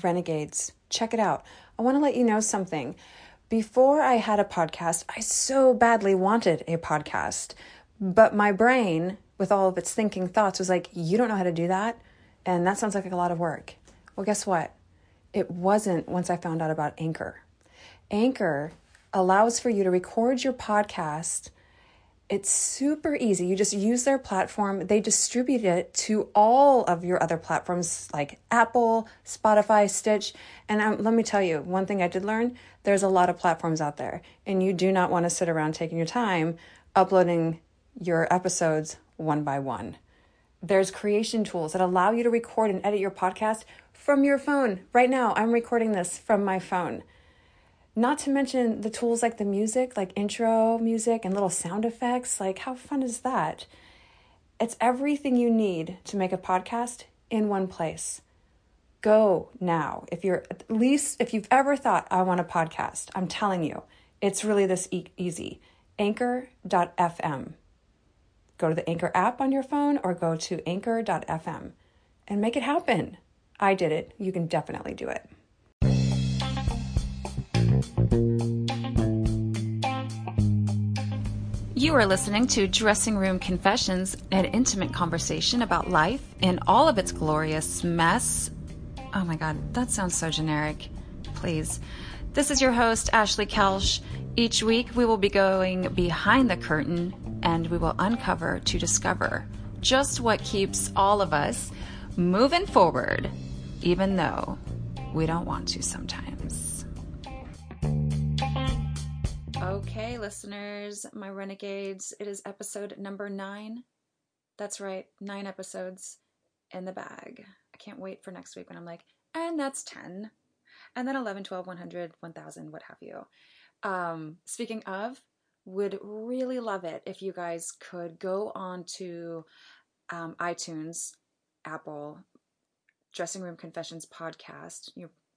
Renegades, check it out. I want to let you know something. Before I had a podcast, I so badly wanted a podcast, but my brain, with all of its thinking thoughts, was like, You don't know how to do that? And that sounds like a lot of work. Well, guess what? It wasn't once I found out about Anchor. Anchor allows for you to record your podcast. It's super easy. You just use their platform. They distribute it to all of your other platforms like Apple, Spotify, Stitch. And um, let me tell you, one thing I did learn there's a lot of platforms out there, and you do not want to sit around taking your time uploading your episodes one by one. There's creation tools that allow you to record and edit your podcast from your phone. Right now, I'm recording this from my phone. Not to mention the tools like the music, like intro music and little sound effects. Like, how fun is that? It's everything you need to make a podcast in one place. Go now. If you're at least, if you've ever thought, I want a podcast, I'm telling you, it's really this e- easy. Anchor.fm. Go to the Anchor app on your phone or go to anchor.fm and make it happen. I did it. You can definitely do it. You are listening to Dressing Room Confessions, an intimate conversation about life in all of its glorious mess. Oh my God, that sounds so generic. Please. This is your host, Ashley Kelsch. Each week, we will be going behind the curtain and we will uncover to discover just what keeps all of us moving forward, even though we don't want to sometimes. Okay, listeners, my renegades, it is episode number nine. That's right, nine episodes in the bag. I can't wait for next week when I'm like, and that's 10. And then 11, 12, 100, 1000, what have you. Um, speaking of, would really love it if you guys could go on to um, iTunes, Apple, Dressing Room Confessions podcast.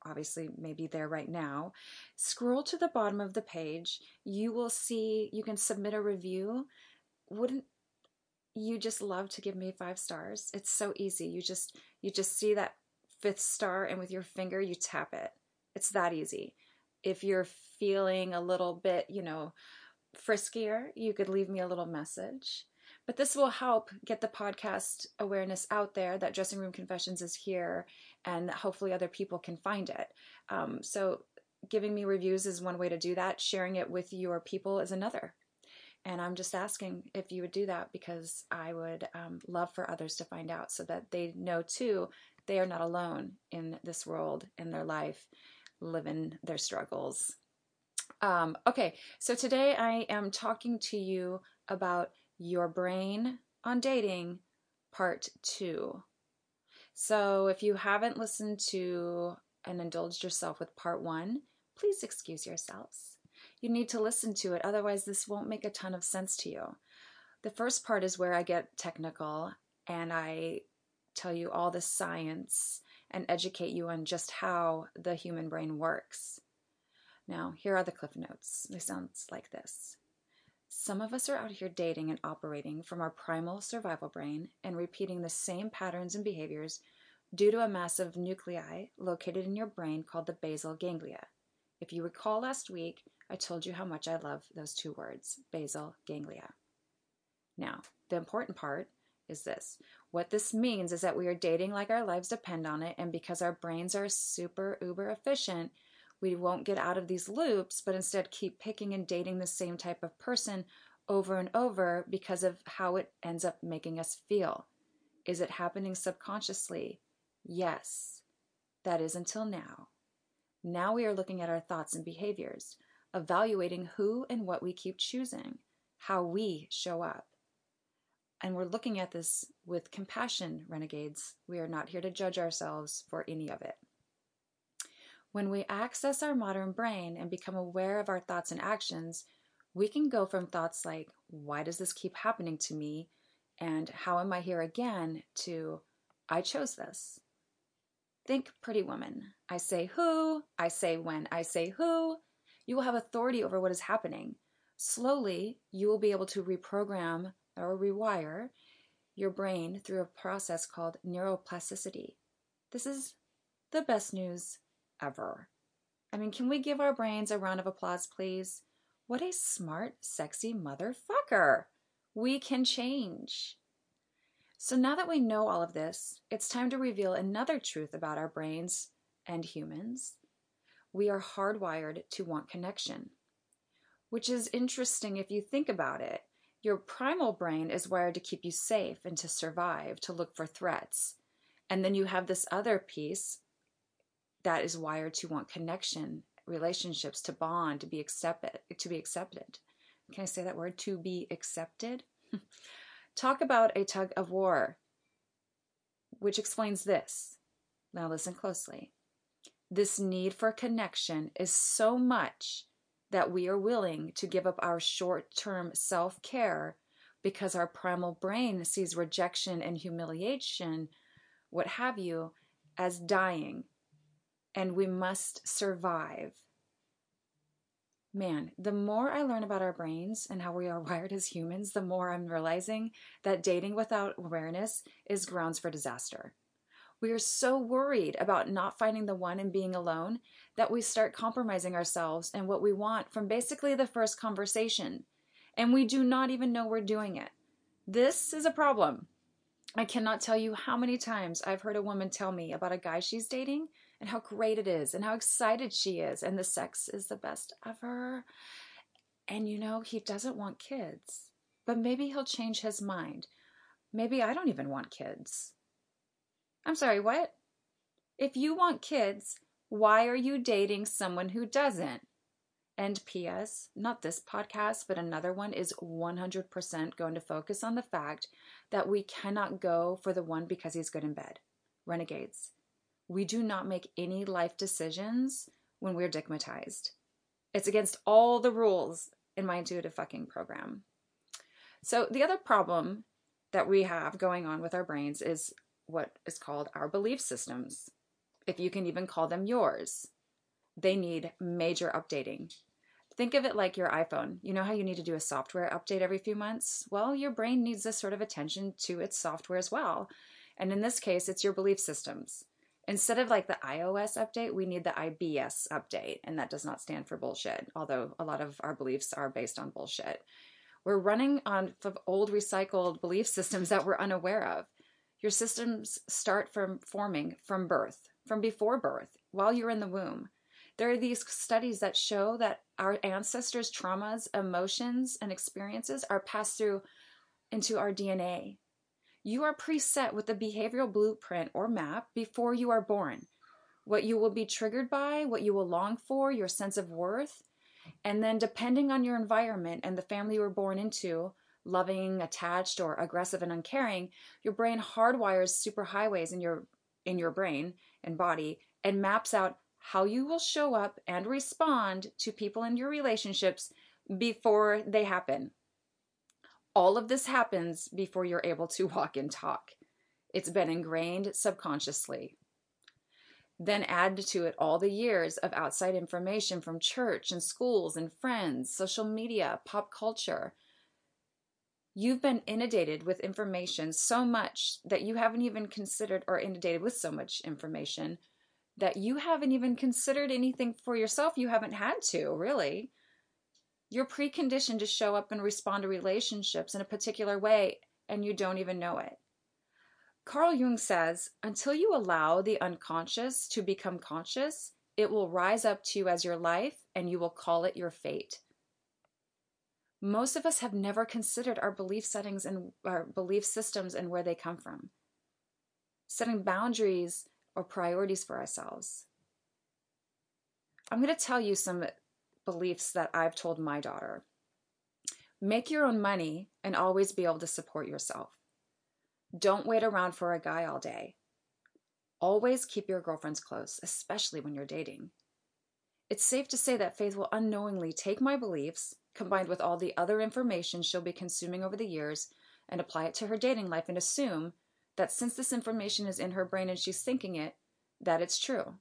Obviously maybe there right now. Scroll to the bottom of the page. You will see you can submit a review. Wouldn't you just love to give me five stars? It's so easy. You just you just see that fifth star and with your finger you tap it. It's that easy. If you're feeling a little bit, you know, friskier, you could leave me a little message. But this will help get the podcast awareness out there that Dressing Room Confessions is here and hopefully other people can find it. Um, so, giving me reviews is one way to do that, sharing it with your people is another. And I'm just asking if you would do that because I would um, love for others to find out so that they know too they are not alone in this world, in their life, living their struggles. Um, okay, so today I am talking to you about your brain on dating, part two. So if you haven't listened to and indulged yourself with part one, please excuse yourselves. You need to listen to it, otherwise, this won't make a ton of sense to you. The first part is where I get technical and I tell you all the science and educate you on just how the human brain works. Now, here are the cliff notes. They sound like this. Some of us are out here dating and operating from our primal survival brain and repeating the same patterns and behaviors due to a massive nuclei located in your brain called the basal ganglia. If you recall last week, I told you how much I love those two words, basal ganglia. Now, the important part is this. What this means is that we are dating like our lives depend on it, and because our brains are super uber efficient, we won't get out of these loops, but instead keep picking and dating the same type of person over and over because of how it ends up making us feel. Is it happening subconsciously? Yes. That is until now. Now we are looking at our thoughts and behaviors, evaluating who and what we keep choosing, how we show up. And we're looking at this with compassion, renegades. We are not here to judge ourselves for any of it. When we access our modern brain and become aware of our thoughts and actions, we can go from thoughts like, why does this keep happening to me? And how am I here again? to, I chose this. Think Pretty Woman. I say who, I say when, I say who. You will have authority over what is happening. Slowly, you will be able to reprogram or rewire your brain through a process called neuroplasticity. This is the best news ever. I mean, can we give our brains a round of applause, please? What a smart, sexy motherfucker. We can change. So now that we know all of this, it's time to reveal another truth about our brains and humans. We are hardwired to want connection, which is interesting if you think about it. Your primal brain is wired to keep you safe and to survive, to look for threats. And then you have this other piece that is wired to want connection, relationships, to bond, to be accepted, to be accepted. Can I say that word? To be accepted? Talk about a tug of war, which explains this. Now listen closely. This need for connection is so much that we are willing to give up our short term self care because our primal brain sees rejection and humiliation, what have you, as dying. And we must survive man, the more I learn about our brains and how we are wired as humans, the more I'm realizing that dating without awareness is grounds for disaster. We are so worried about not finding the one and being alone that we start compromising ourselves and what we want from basically the first conversation. And we do not even know we're doing it. This is a problem. I cannot tell you how many times I've heard a woman tell me about a guy she's dating and how great it is and how excited she is and the sex is the best ever. And you know, he doesn't want kids, but maybe he'll change his mind. Maybe I don't even want kids. I'm sorry, what? If you want kids, why are you dating someone who doesn't? And P.S., not this podcast, but another one is 100% going to focus on the fact that we cannot go for the one because he's good in bed. Renegades we do not make any life decisions when we're digmatized. It's against all the rules in my intuitive fucking program. So, the other problem that we have going on with our brains is what is called our belief systems, if you can even call them yours. They need major updating. Think of it like your iPhone. You know how you need to do a software update every few months? Well, your brain needs this sort of attention to its software as well. And in this case, it's your belief systems. Instead of like the iOS update, we need the IBS update, and that does not stand for bullshit, although a lot of our beliefs are based on bullshit. We're running on old recycled belief systems that we're unaware of. Your systems start from forming from birth, from before birth, while you're in the womb. There are these studies that show that our ancestors' traumas, emotions, and experiences are passed through into our DNA. You are preset with a behavioral blueprint or map before you are born. What you will be triggered by, what you will long for, your sense of worth. And then, depending on your environment and the family you were born into, loving, attached, or aggressive and uncaring, your brain hardwires superhighways in your in your brain and body and maps out how you will show up and respond to people in your relationships before they happen. All of this happens before you're able to walk and talk. It's been ingrained subconsciously. Then add to it all the years of outside information from church and schools and friends, social media, pop culture. You've been inundated with information so much that you haven't even considered, or inundated with so much information that you haven't even considered anything for yourself. You haven't had to, really. You're preconditioned to show up and respond to relationships in a particular way, and you don't even know it. Carl Jung says until you allow the unconscious to become conscious, it will rise up to you as your life and you will call it your fate. Most of us have never considered our belief settings and our belief systems and where they come from. Setting boundaries or priorities for ourselves. I'm going to tell you some beliefs that I've told my daughter. Make your own money and always be able to support yourself. Don't wait around for a guy all day. Always keep your girlfriends close, especially when you're dating. It's safe to say that Faith will unknowingly take my beliefs, combined with all the other information she'll be consuming over the years, and apply it to her dating life and assume that since this information is in her brain and she's thinking it, that it's true.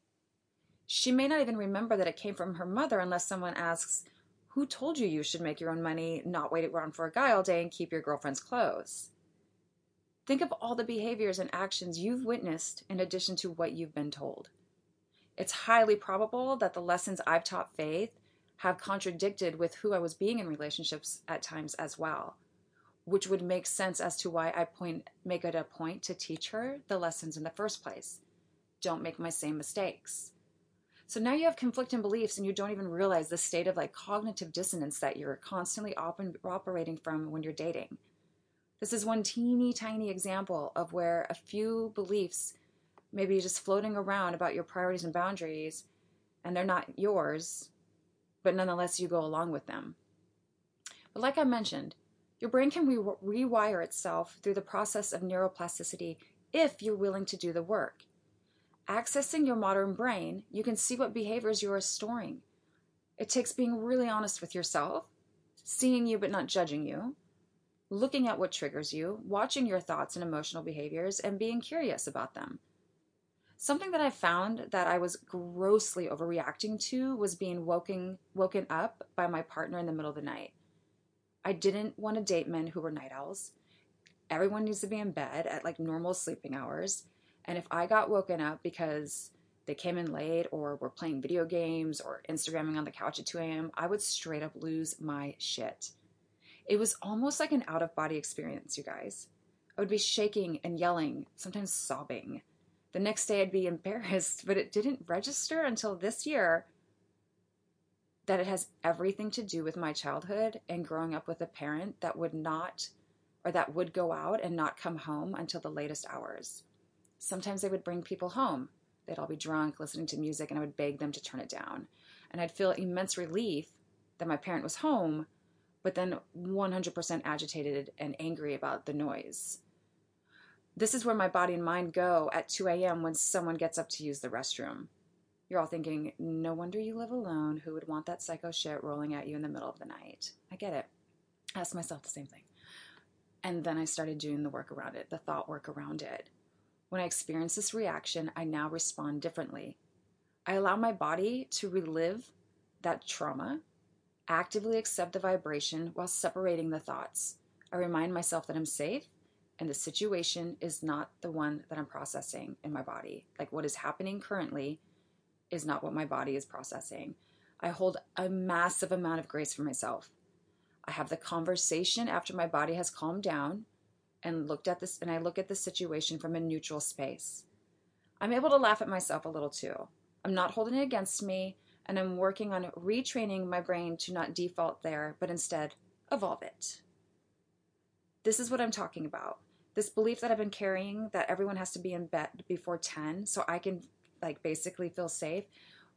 She may not even remember that it came from her mother unless someone asks, Who told you you should make your own money, not wait around for a guy all day, and keep your girlfriend's clothes? Think of all the behaviors and actions you've witnessed in addition to what you've been told. It's highly probable that the lessons I've taught Faith have contradicted with who I was being in relationships at times as well, which would make sense as to why I point make it a point to teach her the lessons in the first place. Don't make my same mistakes. So now you have conflicting beliefs and you don't even realize the state of like cognitive dissonance that you're constantly op- operating from when you're dating. This is one teeny tiny example of where a few beliefs maybe just floating around about your priorities and boundaries and they're not yours, but nonetheless you go along with them. But like I mentioned, your brain can re- rewire itself through the process of neuroplasticity if you're willing to do the work. Accessing your modern brain, you can see what behaviors you are storing. It takes being really honest with yourself, seeing you but not judging you, looking at what triggers you, watching your thoughts and emotional behaviors, and being curious about them. Something that I found that I was grossly overreacting to was being woken woken up by my partner in the middle of the night. I didn't want to date men who were night owls. Everyone needs to be in bed at like normal sleeping hours. And if I got woken up because they came in late or were playing video games or Instagramming on the couch at 2 a.m., I would straight up lose my shit. It was almost like an out of body experience, you guys. I would be shaking and yelling, sometimes sobbing. The next day I'd be embarrassed, but it didn't register until this year that it has everything to do with my childhood and growing up with a parent that would not or that would go out and not come home until the latest hours. Sometimes they would bring people home. They'd all be drunk, listening to music, and I would beg them to turn it down. And I'd feel immense relief that my parent was home, but then 100% agitated and angry about the noise. This is where my body and mind go at 2 a.m. when someone gets up to use the restroom. You're all thinking, no wonder you live alone. Who would want that psycho shit rolling at you in the middle of the night? I get it. I ask myself the same thing. And then I started doing the work around it, the thought work around it. When I experience this reaction, I now respond differently. I allow my body to relive that trauma, actively accept the vibration while separating the thoughts. I remind myself that I'm safe and the situation is not the one that I'm processing in my body. Like what is happening currently is not what my body is processing. I hold a massive amount of grace for myself. I have the conversation after my body has calmed down and looked at this and I look at the situation from a neutral space. I'm able to laugh at myself a little too. I'm not holding it against me and I'm working on retraining my brain to not default there, but instead evolve it. This is what I'm talking about. This belief that I've been carrying that everyone has to be in bed before 10 so I can like basically feel safe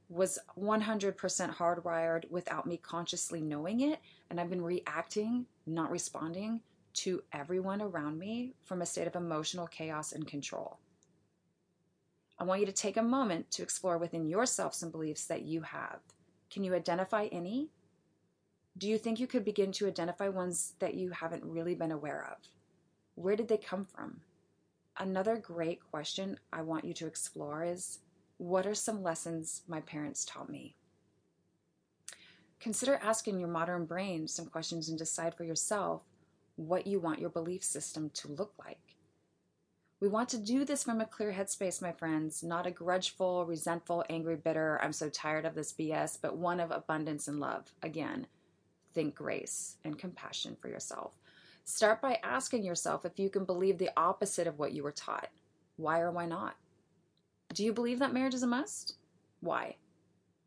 was 100% hardwired without me consciously knowing it and I've been reacting, not responding to everyone around me from a state of emotional chaos and control. I want you to take a moment to explore within yourself some beliefs that you have. Can you identify any? Do you think you could begin to identify ones that you haven't really been aware of? Where did they come from? Another great question I want you to explore is what are some lessons my parents taught me? Consider asking your modern brain some questions and decide for yourself what you want your belief system to look like. We want to do this from a clear headspace, my friends, not a grudgeful, resentful, angry, bitter, I'm so tired of this BS, but one of abundance and love. Again, think grace and compassion for yourself. Start by asking yourself if you can believe the opposite of what you were taught. Why or why not? Do you believe that marriage is a must? Why?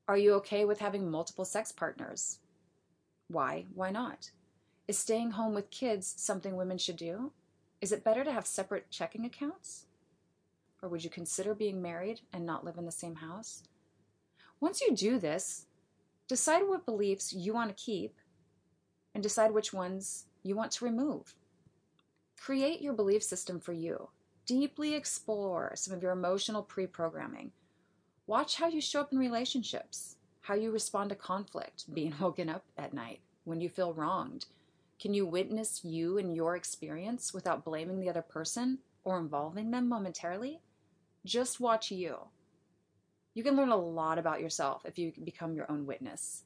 Are you okay with having multiple sex partners? Why? Why not? Is staying home with kids something women should do? Is it better to have separate checking accounts? Or would you consider being married and not live in the same house? Once you do this, decide what beliefs you want to keep and decide which ones you want to remove. Create your belief system for you. Deeply explore some of your emotional pre programming. Watch how you show up in relationships, how you respond to conflict, being woken up at night, when you feel wronged, can you witness you and your experience without blaming the other person or involving them momentarily? Just watch you. You can learn a lot about yourself if you become your own witness.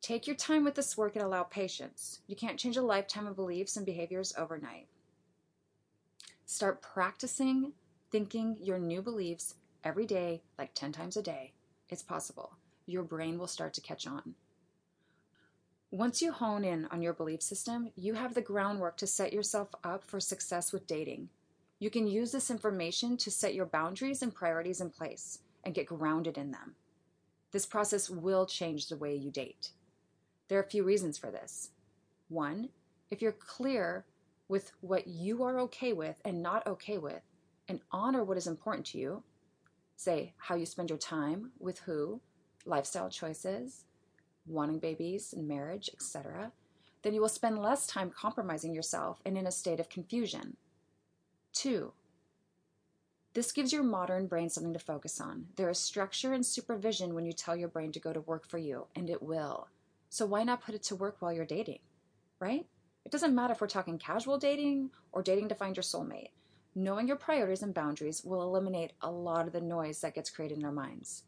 Take your time with this work and allow patience. You can't change a lifetime of beliefs and behaviors overnight. Start practicing thinking your new beliefs every day, like 10 times a day, it's possible. Your brain will start to catch on. Once you hone in on your belief system, you have the groundwork to set yourself up for success with dating. You can use this information to set your boundaries and priorities in place and get grounded in them. This process will change the way you date. There are a few reasons for this. One, if you're clear with what you are okay with and not okay with, and honor what is important to you, say how you spend your time, with who, lifestyle choices, wanting babies and marriage, etc., then you will spend less time compromising yourself and in a state of confusion. Two, this gives your modern brain something to focus on. There is structure and supervision when you tell your brain to go to work for you, and it will. So why not put it to work while you're dating, right? It doesn't matter if we're talking casual dating or dating to find your soulmate. Knowing your priorities and boundaries will eliminate a lot of the noise that gets created in our minds.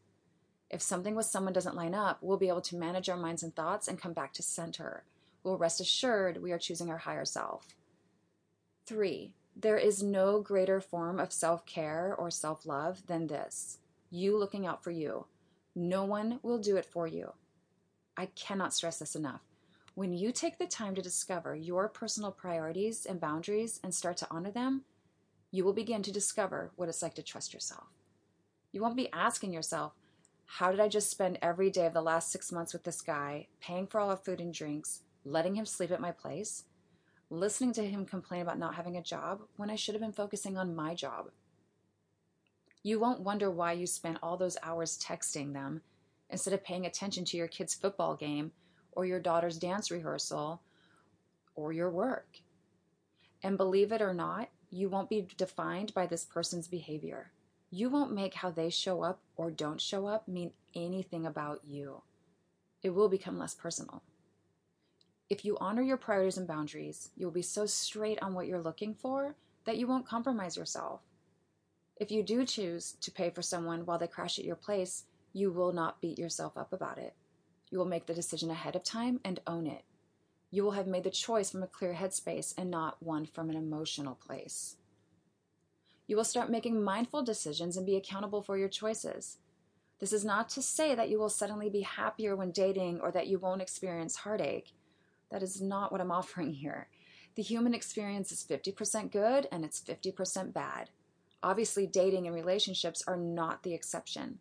If something with someone doesn't line up, we'll be able to manage our minds and thoughts and come back to center. We'll rest assured we are choosing our higher self. Three, there is no greater form of self care or self love than this you looking out for you. No one will do it for you. I cannot stress this enough. When you take the time to discover your personal priorities and boundaries and start to honor them, you will begin to discover what it's like to trust yourself. You won't be asking yourself, how did I just spend every day of the last six months with this guy, paying for all our food and drinks, letting him sleep at my place, listening to him complain about not having a job when I should have been focusing on my job? You won't wonder why you spent all those hours texting them instead of paying attention to your kid's football game or your daughter's dance rehearsal or your work. And believe it or not, you won't be defined by this person's behavior. You won't make how they show up or don't show up mean anything about you. It will become less personal. If you honor your priorities and boundaries, you will be so straight on what you're looking for that you won't compromise yourself. If you do choose to pay for someone while they crash at your place, you will not beat yourself up about it. You will make the decision ahead of time and own it you will have made the choice from a clear headspace and not one from an emotional place. You will start making mindful decisions and be accountable for your choices. This is not to say that you will suddenly be happier when dating or that you won't experience heartache. That is not what I'm offering here. The human experience is 50% good and it's 50% bad. Obviously, dating and relationships are not the exception.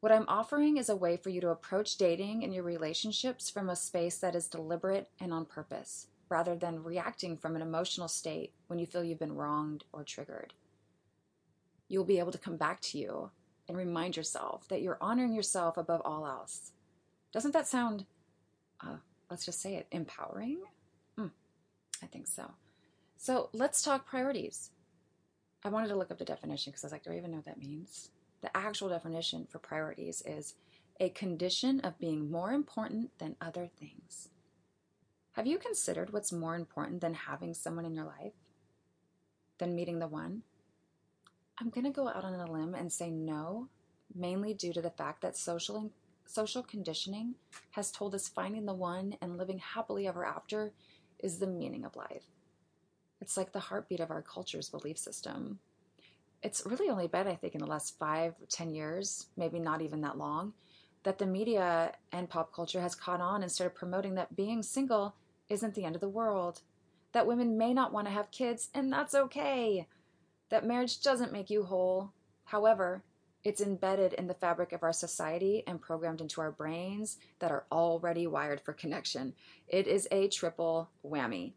What I'm offering is a way for you to approach dating and your relationships from a space that is deliberate and on purpose, rather than reacting from an emotional state when you feel you've been wronged or triggered. You'll be able to come back to you and remind yourself that you're honoring yourself above all else. Doesn't that sound, uh, let's just say it, empowering? Mm, I think so. So let's talk priorities. I wanted to look up the definition because I was like, do I even know what that means? The actual definition for priorities is a condition of being more important than other things. Have you considered what's more important than having someone in your life? Than meeting the one? I'm going to go out on a limb and say no, mainly due to the fact that social social conditioning has told us finding the one and living happily ever after is the meaning of life. It's like the heartbeat of our culture's belief system it's really only been, I think, in the last five, ten years, maybe not even that long, that the media and pop culture has caught on and started promoting that being single isn't the end of the world, that women may not want to have kids, and that's okay, that marriage doesn't make you whole. However, it's embedded in the fabric of our society and programmed into our brains that are already wired for connection. It is a triple whammy.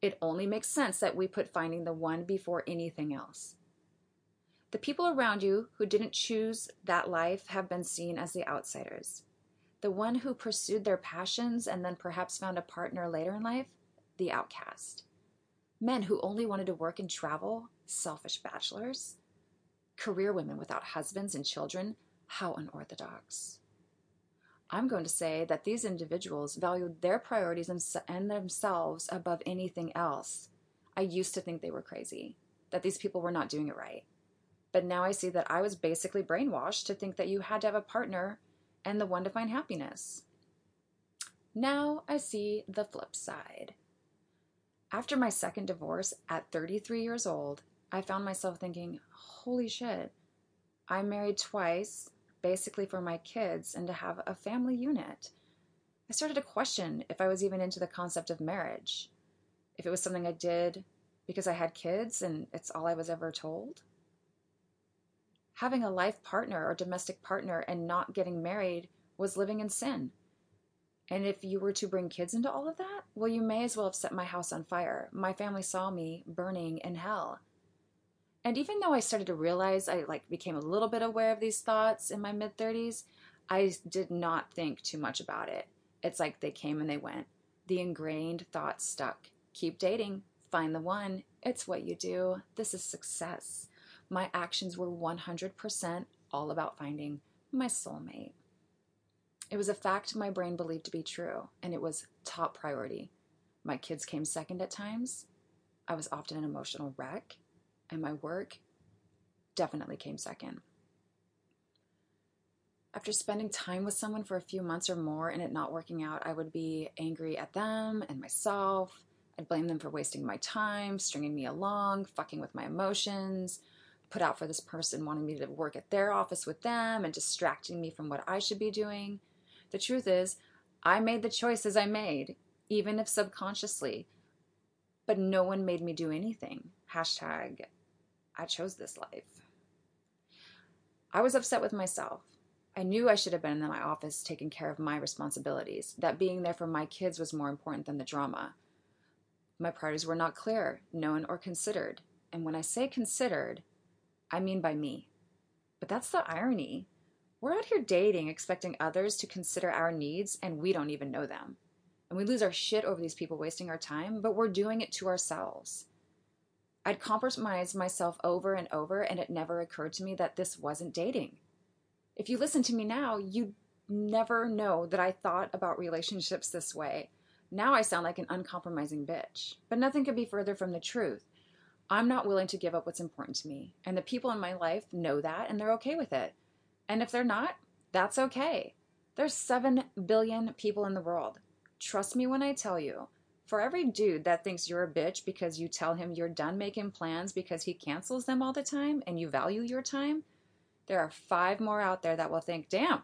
It only makes sense that we put finding the one before anything else. The people around you who didn't choose that life have been seen as the outsiders. The one who pursued their passions and then perhaps found a partner later in life, the outcast. Men who only wanted to work and travel, selfish bachelors. Career women without husbands and children, how unorthodox. I'm going to say that these individuals valued their priorities and themselves above anything else. I used to think they were crazy, that these people were not doing it right. But now I see that I was basically brainwashed to think that you had to have a partner and the one to find happiness. Now I see the flip side. After my second divorce at 33 years old, I found myself thinking, holy shit, I'm married twice, basically for my kids and to have a family unit. I started to question if I was even into the concept of marriage, if it was something I did because I had kids and it's all I was ever told. Having a life partner or domestic partner and not getting married was living in sin. And if you were to bring kids into all of that, well, you may as well have set my house on fire. My family saw me burning in hell. And even though I started to realize I like became a little bit aware of these thoughts in my mid 30s, I did not think too much about it. It's like they came and they went. The ingrained thoughts stuck. Keep dating, find the one. It's what you do. This is success. My actions were 100% all about finding my soulmate. It was a fact my brain believed to be true, and it was top priority. My kids came second at times. I was often an emotional wreck, and my work definitely came second. After spending time with someone for a few months or more and it not working out, I would be angry at them and myself. I'd blame them for wasting my time, stringing me along, fucking with my emotions, put out for this person wanting me to work at their office with them and distracting me from what I should be doing. The truth is, I made the choices I made, even if subconsciously, but no one made me do anything. Hashtag, I chose this life. I was upset with myself. I knew I should have been in my office taking care of my responsibilities, that being there for my kids was more important than the drama. My priorities were not clear, known, or considered. And when I say considered, I mean by me. But that's the irony. We're out here dating, expecting others to consider our needs, and we don't even know them. And we lose our shit over these people wasting our time, but we're doing it to ourselves. I'd compromise myself over and over, and it never occurred to me that this wasn't dating. If you listen to me now, you'd never know that I thought about relationships this way. Now I sound like an uncompromising bitch, but nothing could be further from the truth. I'm not willing to give up what's important to me, and the people in my life know that, and they're okay with it. And if they're not, that's okay. There's 7 billion people in the world. Trust me when I tell you, for every dude that thinks you're a bitch because you tell him you're done making plans because he cancels them all the time and you value your time, there are five more out there that will think, damn,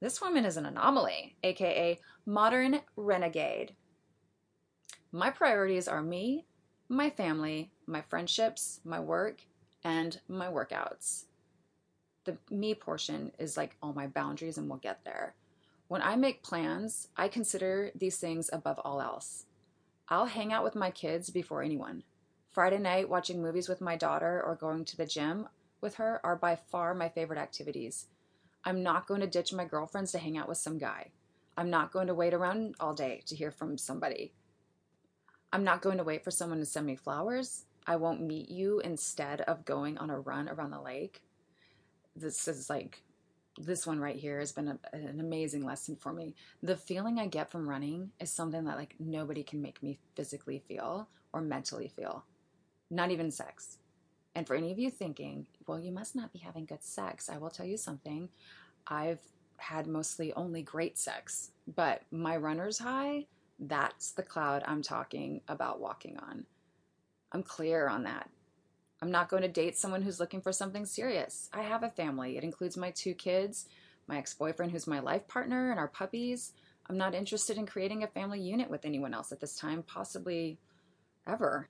this woman is an anomaly, aka modern renegade. My priorities are me, my family, my friendships, my work, and my workouts the me portion is like all my boundaries, and we'll get there. When I make plans, I consider these things above all else. I'll hang out with my kids before anyone. Friday night, watching movies with my daughter or going to the gym with her are by far my favorite activities. I'm not going to ditch my girlfriends to hang out with some guy. I'm not going to wait around all day to hear from somebody. I'm not going to wait for someone to send me flowers. I won't meet you instead of going on a run around the lake this is like this one right here has been a, an amazing lesson for me. The feeling I get from running is something that like nobody can make me physically feel or mentally feel. Not even sex. And for any of you thinking, well, you must not be having good sex, I will tell you something. I've had mostly only great sex, but my runner's high, that's the cloud I'm talking about walking on. I'm clear on that. I'm not going to date someone who's looking for something serious. I have a family. It includes my two kids, my ex boyfriend, who's my life partner, and our puppies. I'm not interested in creating a family unit with anyone else at this time, possibly ever.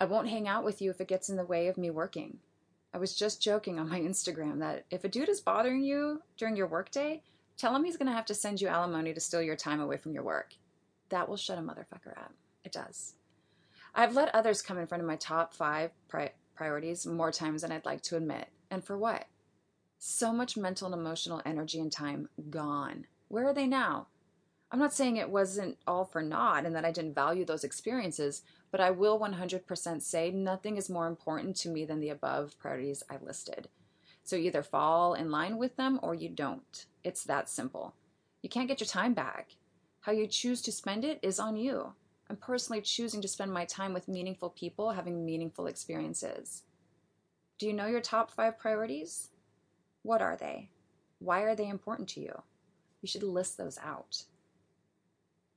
I won't hang out with you if it gets in the way of me working. I was just joking on my Instagram that if a dude is bothering you during your workday, tell him he's going to have to send you alimony to steal your time away from your work. That will shut a motherfucker up. It does. I've let others come in front of my top five pri- priorities more times than I'd like to admit. And for what? So much mental and emotional energy and time gone. Where are they now? I'm not saying it wasn't all for naught and that I didn't value those experiences, but I will 100% say nothing is more important to me than the above priorities I listed. So either fall in line with them or you don't. It's that simple. You can't get your time back. How you choose to spend it is on you. I'm personally choosing to spend my time with meaningful people having meaningful experiences. Do you know your top five priorities? What are they? Why are they important to you? You should list those out.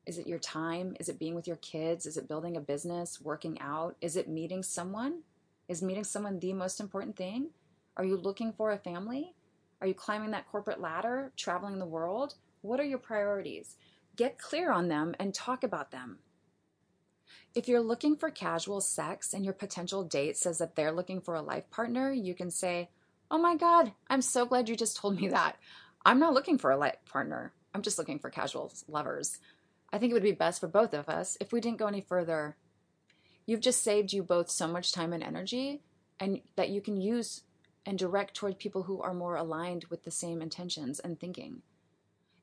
Is it your time? Is it being with your kids? Is it building a business, working out? Is it meeting someone? Is meeting someone the most important thing? Are you looking for a family? Are you climbing that corporate ladder, traveling the world? What are your priorities? Get clear on them and talk about them. If you're looking for casual sex and your potential date says that they're looking for a life partner, you can say, Oh my God, I'm so glad you just told me that. I'm not looking for a life partner. I'm just looking for casual lovers. I think it would be best for both of us if we didn't go any further. You've just saved you both so much time and energy and that you can use and direct toward people who are more aligned with the same intentions and thinking.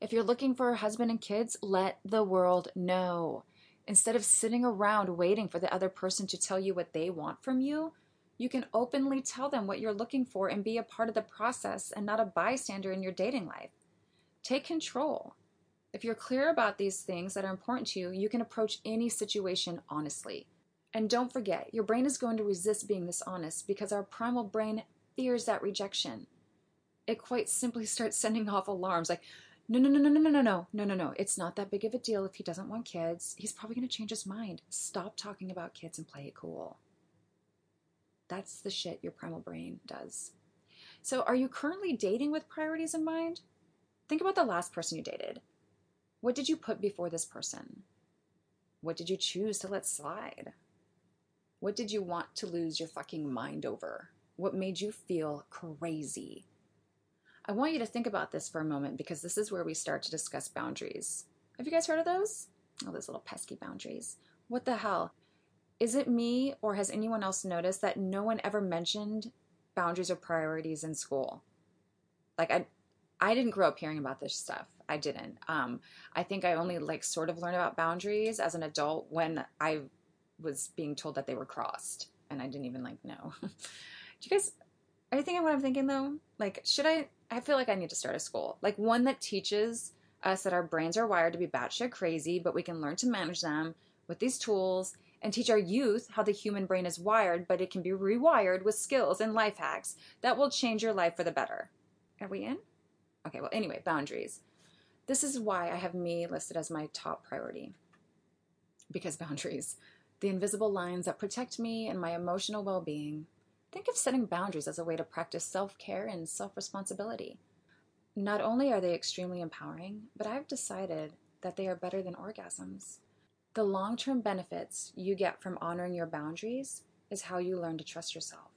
If you're looking for a husband and kids, let the world know. Instead of sitting around waiting for the other person to tell you what they want from you, you can openly tell them what you're looking for and be a part of the process and not a bystander in your dating life. Take control. If you're clear about these things that are important to you, you can approach any situation honestly. And don't forget, your brain is going to resist being this honest because our primal brain fears that rejection. It quite simply starts sending off alarms like, no, no, no, no, no, no, no, no, no, no, no. It's not that big of a deal if he doesn't want kids. He's probably going to change his mind. Stop talking about kids and play it cool. That's the shit your primal brain does. So, are you currently dating with priorities in mind? Think about the last person you dated. What did you put before this person? What did you choose to let slide? What did you want to lose your fucking mind over? What made you feel crazy? I want you to think about this for a moment because this is where we start to discuss boundaries. Have you guys heard of those? Oh, those little pesky boundaries. What the hell? Is it me or has anyone else noticed that no one ever mentioned boundaries or priorities in school? Like I I didn't grow up hearing about this stuff. I didn't. Um, I think I only like sort of learned about boundaries as an adult when I was being told that they were crossed, and I didn't even like know. Do you guys? Are you thinking what I'm thinking though? Like, should I? I feel like I need to start a school, like one that teaches us that our brains are wired to be batshit crazy, but we can learn to manage them with these tools and teach our youth how the human brain is wired, but it can be rewired with skills and life hacks that will change your life for the better. Are we in? Okay, well, anyway, boundaries. This is why I have me listed as my top priority. Because boundaries, the invisible lines that protect me and my emotional well being. Think of setting boundaries as a way to practice self care and self responsibility. Not only are they extremely empowering, but I've decided that they are better than orgasms. The long term benefits you get from honoring your boundaries is how you learn to trust yourself.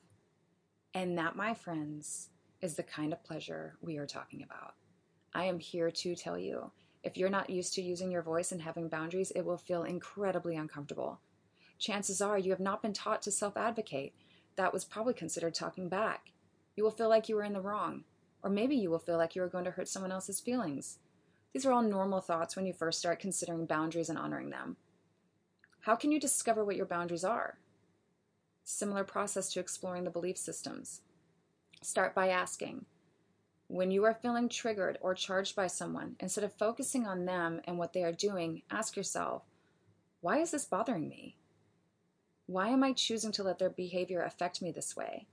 And that, my friends, is the kind of pleasure we are talking about. I am here to tell you if you're not used to using your voice and having boundaries, it will feel incredibly uncomfortable. Chances are you have not been taught to self advocate. That was probably considered talking back. You will feel like you were in the wrong, or maybe you will feel like you are going to hurt someone else's feelings. These are all normal thoughts when you first start considering boundaries and honoring them. How can you discover what your boundaries are? Similar process to exploring the belief systems. Start by asking, when you are feeling triggered or charged by someone, instead of focusing on them and what they are doing, ask yourself, why is this bothering me? Why am I choosing to let their behavior affect me this way?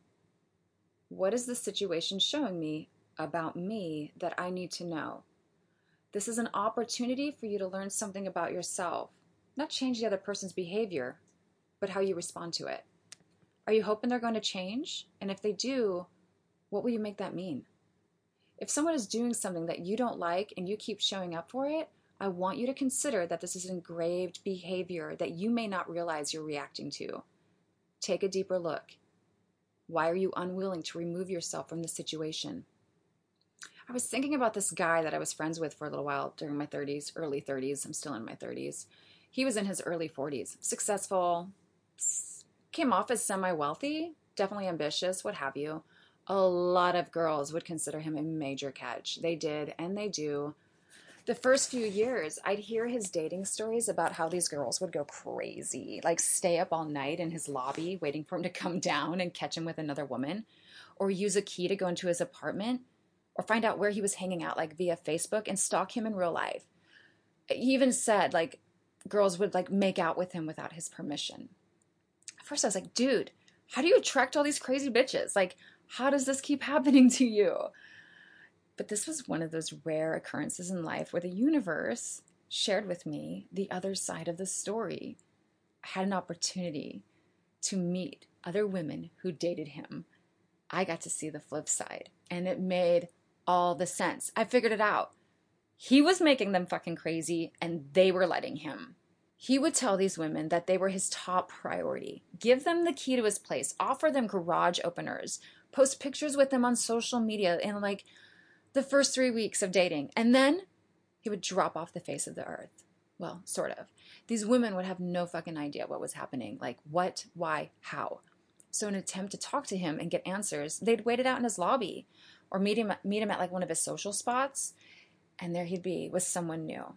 What is the situation showing me about me that I need to know? This is an opportunity for you to learn something about yourself not change the other person's behavior, but how you respond to it. Are you hoping they're going to change? And if they do, what will you make that mean? If someone is doing something that you don't like and you keep showing up for it, I want you to consider that this is engraved behavior that you may not realize you're reacting to. Take a deeper look. Why are you unwilling to remove yourself from the situation? I was thinking about this guy that I was friends with for a little while during my 30s, early 30s. I'm still in my 30s. He was in his early 40s, successful, came off as semi wealthy, definitely ambitious, what have you. A lot of girls would consider him a major catch. They did, and they do. The first few years, I'd hear his dating stories about how these girls would go crazy, like stay up all night in his lobby waiting for him to come down and catch him with another woman, or use a key to go into his apartment, or find out where he was hanging out, like via Facebook, and stalk him in real life. He even said, like, girls would like make out with him without his permission. At first, I was like, dude, how do you attract all these crazy bitches? Like, how does this keep happening to you? But this was one of those rare occurrences in life where the universe shared with me the other side of the story. I had an opportunity to meet other women who dated him. I got to see the flip side and it made all the sense. I figured it out. He was making them fucking crazy and they were letting him. He would tell these women that they were his top priority, give them the key to his place, offer them garage openers, post pictures with them on social media in like the first three weeks of dating. And then he would drop off the face of the earth. Well, sort of. These women would have no fucking idea what was happening. Like, what, why, how. So, in an attempt to talk to him and get answers, they'd wait it out in his lobby or meet him, meet him at like one of his social spots. And there he'd be with someone new.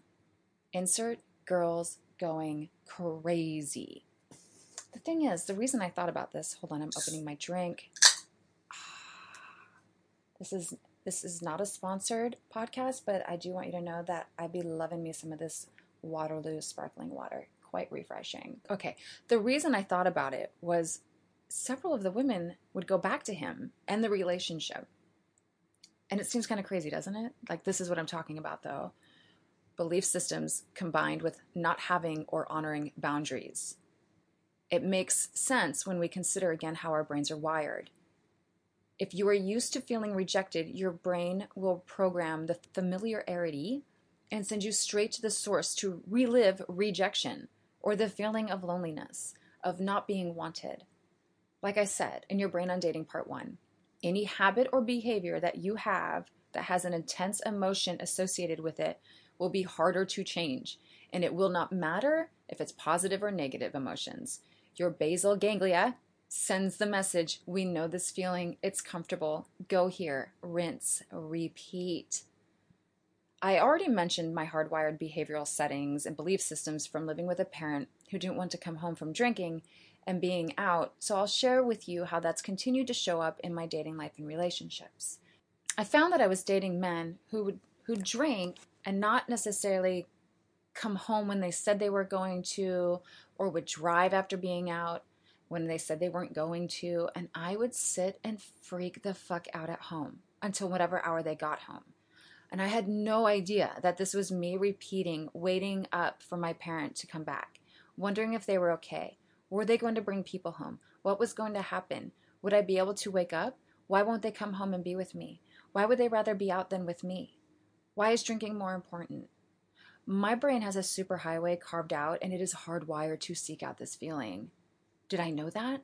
Insert girls going crazy. The thing is, the reason I thought about this, hold on, I'm opening my drink. This is this is not a sponsored podcast, but I do want you to know that I'd be loving me some of this Waterloo sparkling water. Quite refreshing. Okay, the reason I thought about it was several of the women would go back to him and the relationship. And it seems kind of crazy, doesn't it? Like, this is what I'm talking about, though. Belief systems combined with not having or honoring boundaries. It makes sense when we consider again how our brains are wired. If you are used to feeling rejected, your brain will program the familiarity and send you straight to the source to relive rejection or the feeling of loneliness, of not being wanted. Like I said in your brain on dating part one, any habit or behavior that you have that has an intense emotion associated with it will be harder to change, and it will not matter if it's positive or negative emotions. Your basal ganglia sends the message we know this feeling, it's comfortable, go here, rinse, repeat. I already mentioned my hardwired behavioral settings and belief systems from living with a parent who didn't want to come home from drinking and being out, so I'll share with you how that's continued to show up in my dating life and relationships. I found that I was dating men who would who drank and not necessarily come home when they said they were going to or would drive after being out when they said they weren't going to, and I would sit and freak the fuck out at home until whatever hour they got home. And I had no idea that this was me repeating, waiting up for my parent to come back, wondering if they were okay. Were they going to bring people home? What was going to happen? Would I be able to wake up? Why won't they come home and be with me? Why would they rather be out than with me? Why is drinking more important? My brain has a superhighway carved out and it is hardwired to seek out this feeling. Did I know that?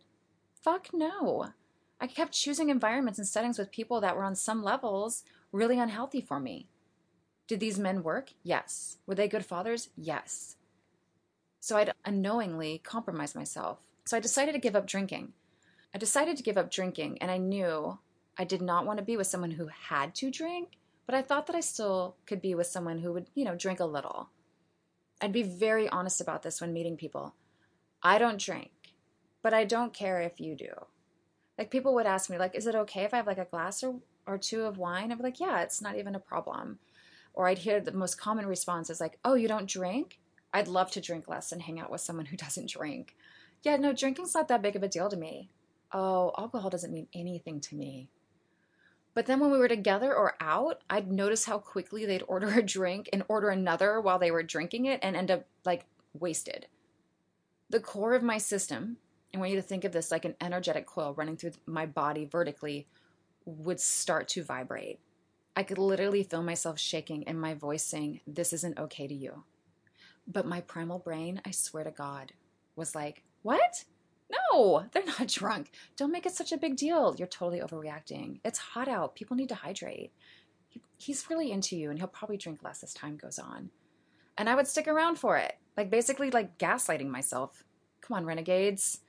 Fuck no. I kept choosing environments and settings with people that were on some levels really unhealthy for me. Did these men work? Yes. Were they good fathers? Yes. So I'd unknowingly compromised myself. So I decided to give up drinking. I decided to give up drinking, and I knew I did not want to be with someone who had to drink, but I thought that I still could be with someone who would, you know, drink a little. I'd be very honest about this when meeting people. I don't drink but I don't care if you do. Like people would ask me, like, is it okay if I have like a glass or, or two of wine? I'd be like, yeah, it's not even a problem. Or I'd hear the most common response is like, oh, you don't drink? I'd love to drink less and hang out with someone who doesn't drink. Yeah, no, drinking's not that big of a deal to me. Oh, alcohol doesn't mean anything to me. But then when we were together or out, I'd notice how quickly they'd order a drink and order another while they were drinking it and end up like wasted. The core of my system, I want you to think of this like an energetic coil running through my body vertically would start to vibrate. I could literally feel myself shaking and my voice saying, This isn't okay to you. But my primal brain, I swear to God, was like, What? No, they're not drunk. Don't make it such a big deal. You're totally overreacting. It's hot out. People need to hydrate. He's really into you and he'll probably drink less as time goes on. And I would stick around for it. Like basically like gaslighting myself. Come on, renegades.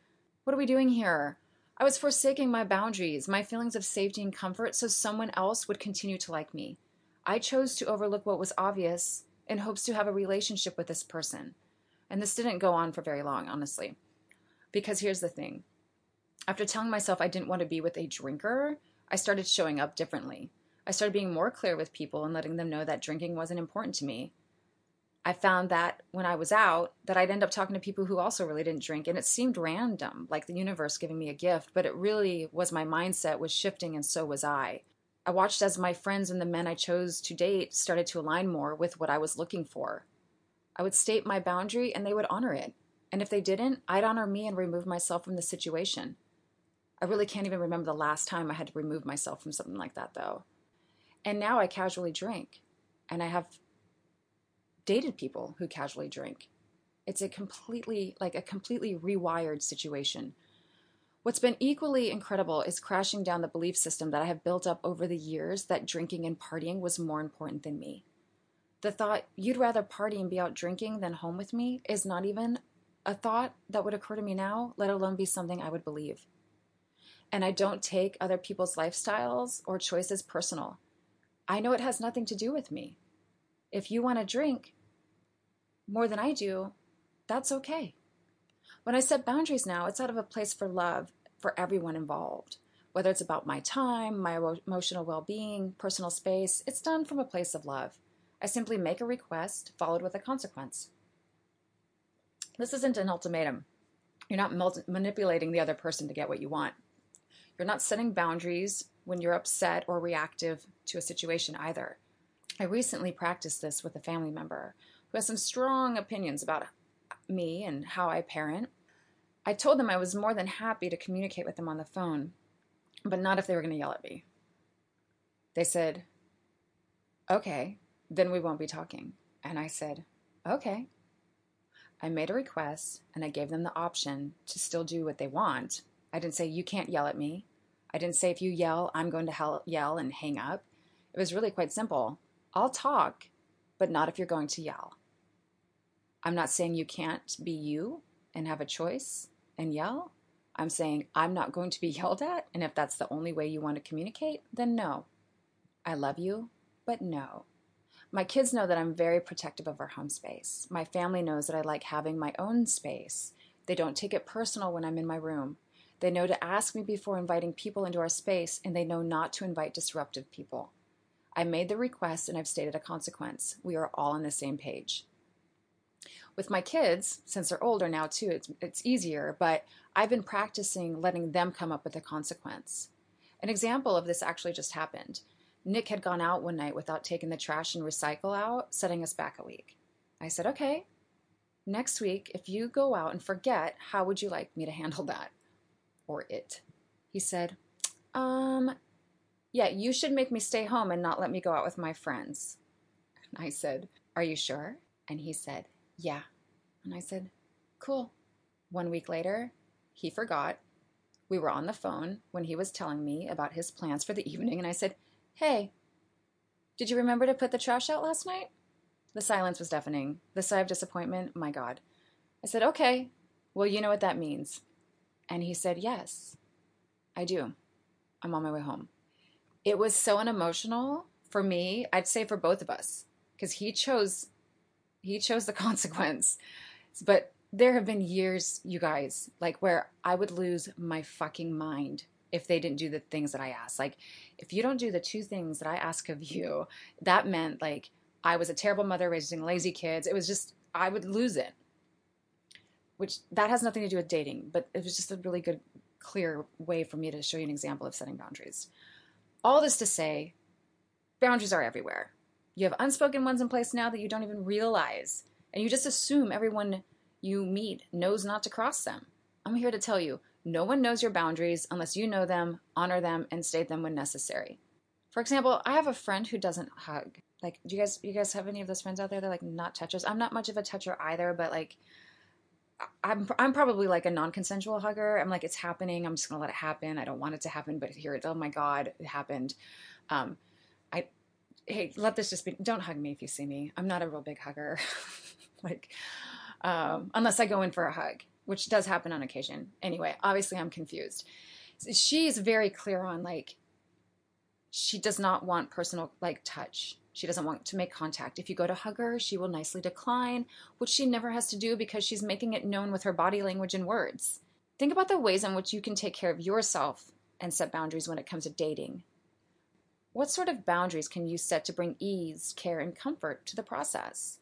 What are we doing here? I was forsaking my boundaries, my feelings of safety and comfort, so someone else would continue to like me. I chose to overlook what was obvious in hopes to have a relationship with this person. And this didn't go on for very long, honestly. Because here's the thing after telling myself I didn't want to be with a drinker, I started showing up differently. I started being more clear with people and letting them know that drinking wasn't important to me. I found that when I was out, that I'd end up talking to people who also really didn't drink, and it seemed random, like the universe giving me a gift, but it really was my mindset was shifting, and so was I. I watched as my friends and the men I chose to date started to align more with what I was looking for. I would state my boundary, and they would honor it. And if they didn't, I'd honor me and remove myself from the situation. I really can't even remember the last time I had to remove myself from something like that, though. And now I casually drink, and I have dated people who casually drink. It's a completely, like a completely rewired situation. What's been equally incredible is crashing down the belief system that I have built up over the years that drinking and partying was more important than me. The thought you'd rather party and be out drinking than home with me is not even a thought that would occur to me now, let alone be something I would believe. And I don't take other people's lifestyles or choices personal. I know it has nothing to do with me. If you want to drink more than I do, that's okay. When I set boundaries now, it's out of a place for love for everyone involved. Whether it's about my time, my emotional well being, personal space, it's done from a place of love. I simply make a request followed with a consequence. This isn't an ultimatum. You're not multi- manipulating the other person to get what you want. You're not setting boundaries when you're upset or reactive to a situation either. I recently practiced this with a family member who has some strong opinions about me and how I parent. I told them I was more than happy to communicate with them on the phone, but not if they were going to yell at me. They said, Okay, then we won't be talking. And I said, Okay. I made a request and I gave them the option to still do what they want. I didn't say, You can't yell at me. I didn't say, If you yell, I'm going to yell and hang up. It was really quite simple. I'll talk, but not if you're going to yell. I'm not saying you can't be you and have a choice and yell. I'm saying I'm not going to be yelled at. And if that's the only way you want to communicate, then no. I love you, but no. My kids know that I'm very protective of our home space. My family knows that I like having my own space. They don't take it personal when I'm in my room. They know to ask me before inviting people into our space, and they know not to invite disruptive people. I made the request and I've stated a consequence. We are all on the same page. With my kids, since they're older now too, it's, it's easier, but I've been practicing letting them come up with a consequence. An example of this actually just happened. Nick had gone out one night without taking the trash and recycle out, setting us back a week. I said, okay, next week, if you go out and forget, how would you like me to handle that? Or it. He said, um, yeah, you should make me stay home and not let me go out with my friends. And I said, Are you sure? And he said, Yeah. And I said, Cool. One week later, he forgot. We were on the phone when he was telling me about his plans for the evening, and I said, Hey, did you remember to put the trash out last night? The silence was deafening. The sigh of disappointment, my God. I said, Okay, well, you know what that means. And he said, Yes, I do. I'm on my way home. It was so unemotional for me, I'd say for both of us, because he chose he chose the consequence. But there have been years, you guys, like where I would lose my fucking mind if they didn't do the things that I asked. Like, if you don't do the two things that I ask of you, that meant like I was a terrible mother raising lazy kids. It was just, I would lose it. Which that has nothing to do with dating, but it was just a really good, clear way for me to show you an example of setting boundaries. All this to say, boundaries are everywhere. You have unspoken ones in place now that you don't even realize, and you just assume everyone you meet knows not to cross them. I'm here to tell you no one knows your boundaries unless you know them, honor them, and state them when necessary. For example, I have a friend who doesn't hug. Like, do you guys you guys have any of those friends out there that like not touchers? I'm not much of a toucher either, but like I'm I'm probably like a non-consensual hugger. I'm like it's happening. I'm just gonna let it happen. I don't want it to happen, but here it. Oh my god, it happened. Um, I hey, let this just be. Don't hug me if you see me. I'm not a real big hugger. like, um, unless I go in for a hug which does happen on occasion. Anyway, obviously I'm confused. She is very clear on like she does not want personal like touch. She doesn't want to make contact. If you go to hug her, she will nicely decline, which she never has to do because she's making it known with her body language and words. Think about the ways in which you can take care of yourself and set boundaries when it comes to dating. What sort of boundaries can you set to bring ease, care, and comfort to the process?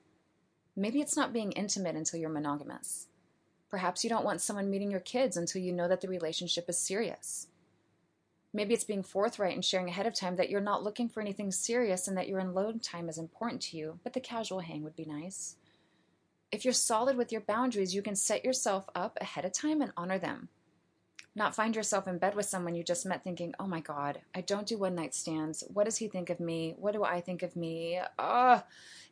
Maybe it's not being intimate until you're monogamous. Perhaps you don't want someone meeting your kids until you know that the relationship is serious. Maybe it's being forthright and sharing ahead of time that you're not looking for anything serious and that your alone time is important to you, but the casual hang would be nice. If you're solid with your boundaries, you can set yourself up ahead of time and honor them. Not find yourself in bed with someone you just met thinking, oh my God, I don't do one night stands. What does he think of me? What do I think of me? Ugh.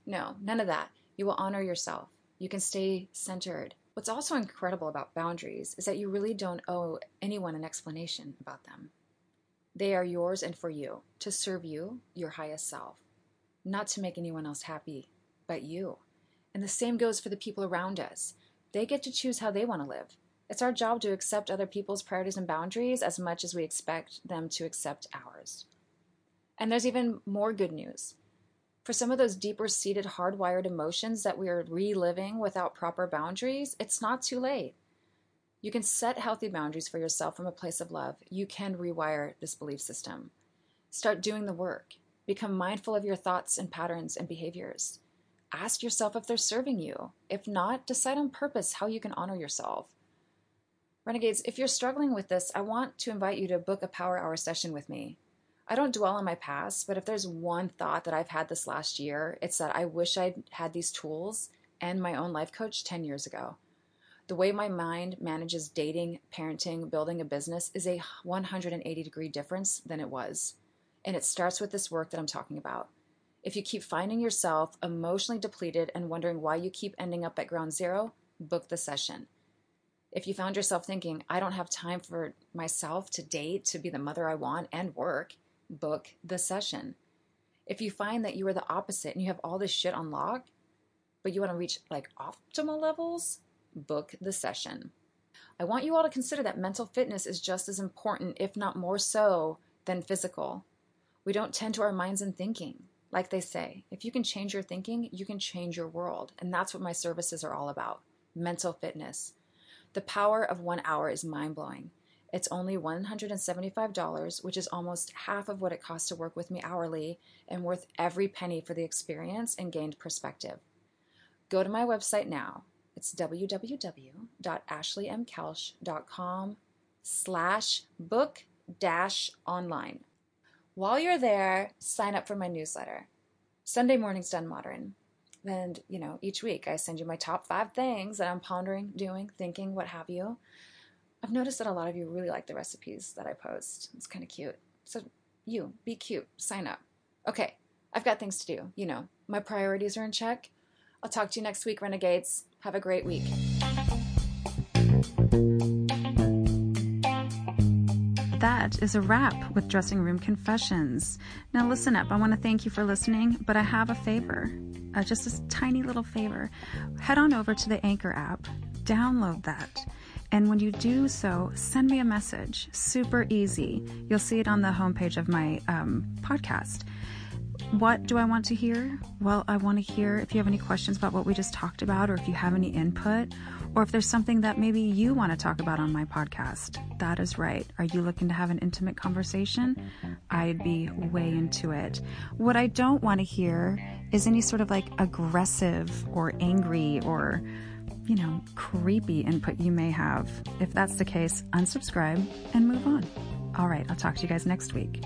No, none of that. You will honor yourself. You can stay centered. What's also incredible about boundaries is that you really don't owe anyone an explanation about them. They are yours and for you, to serve you, your highest self, not to make anyone else happy but you. And the same goes for the people around us. They get to choose how they want to live. It's our job to accept other people's priorities and boundaries as much as we expect them to accept ours. And there's even more good news. For some of those deeper seated, hardwired emotions that we are reliving without proper boundaries, it's not too late. You can set healthy boundaries for yourself from a place of love. You can rewire this belief system. Start doing the work. Become mindful of your thoughts and patterns and behaviors. Ask yourself if they're serving you. If not, decide on purpose how you can honor yourself. Renegades, if you're struggling with this, I want to invite you to book a power hour session with me. I don't dwell on my past, but if there's one thought that I've had this last year, it's that I wish I'd had these tools and my own life coach 10 years ago. The way my mind manages dating, parenting, building a business is a 180 degree difference than it was. And it starts with this work that I'm talking about. If you keep finding yourself emotionally depleted and wondering why you keep ending up at ground zero, book the session. If you found yourself thinking, I don't have time for myself to date, to be the mother I want, and work, book the session. If you find that you are the opposite and you have all this shit on lock, but you want to reach like optimal levels, book the session. I want you all to consider that mental fitness is just as important, if not more so, than physical. We don't tend to our minds and thinking. Like they say, if you can change your thinking, you can change your world. And that's what my services are all about mental fitness. The power of one hour is mind blowing. It's only $175, which is almost half of what it costs to work with me hourly and worth every penny for the experience and gained perspective. Go to my website now. It's www.ashleymkelsch.com slash book dash online. While you're there, sign up for my newsletter. Sunday mornings done modern. And, you know, each week I send you my top five things that I'm pondering, doing, thinking, what have you. I've noticed that a lot of you really like the recipes that I post. It's kind of cute. So, you, be cute, sign up. Okay, I've got things to do. You know, my priorities are in check. I'll talk to you next week, Renegades. Have a great week. that is a wrap with Dressing Room Confessions. Now, listen up. I want to thank you for listening, but I have a favor uh, just a tiny little favor. Head on over to the Anchor app, download that. And when you do so, send me a message. Super easy. You'll see it on the homepage of my um, podcast. What do I want to hear? Well, I want to hear if you have any questions about what we just talked about, or if you have any input, or if there's something that maybe you want to talk about on my podcast. That is right. Are you looking to have an intimate conversation? I'd be way into it. What I don't want to hear is any sort of like aggressive or angry or, you know, creepy input you may have. If that's the case, unsubscribe and move on. All right, I'll talk to you guys next week.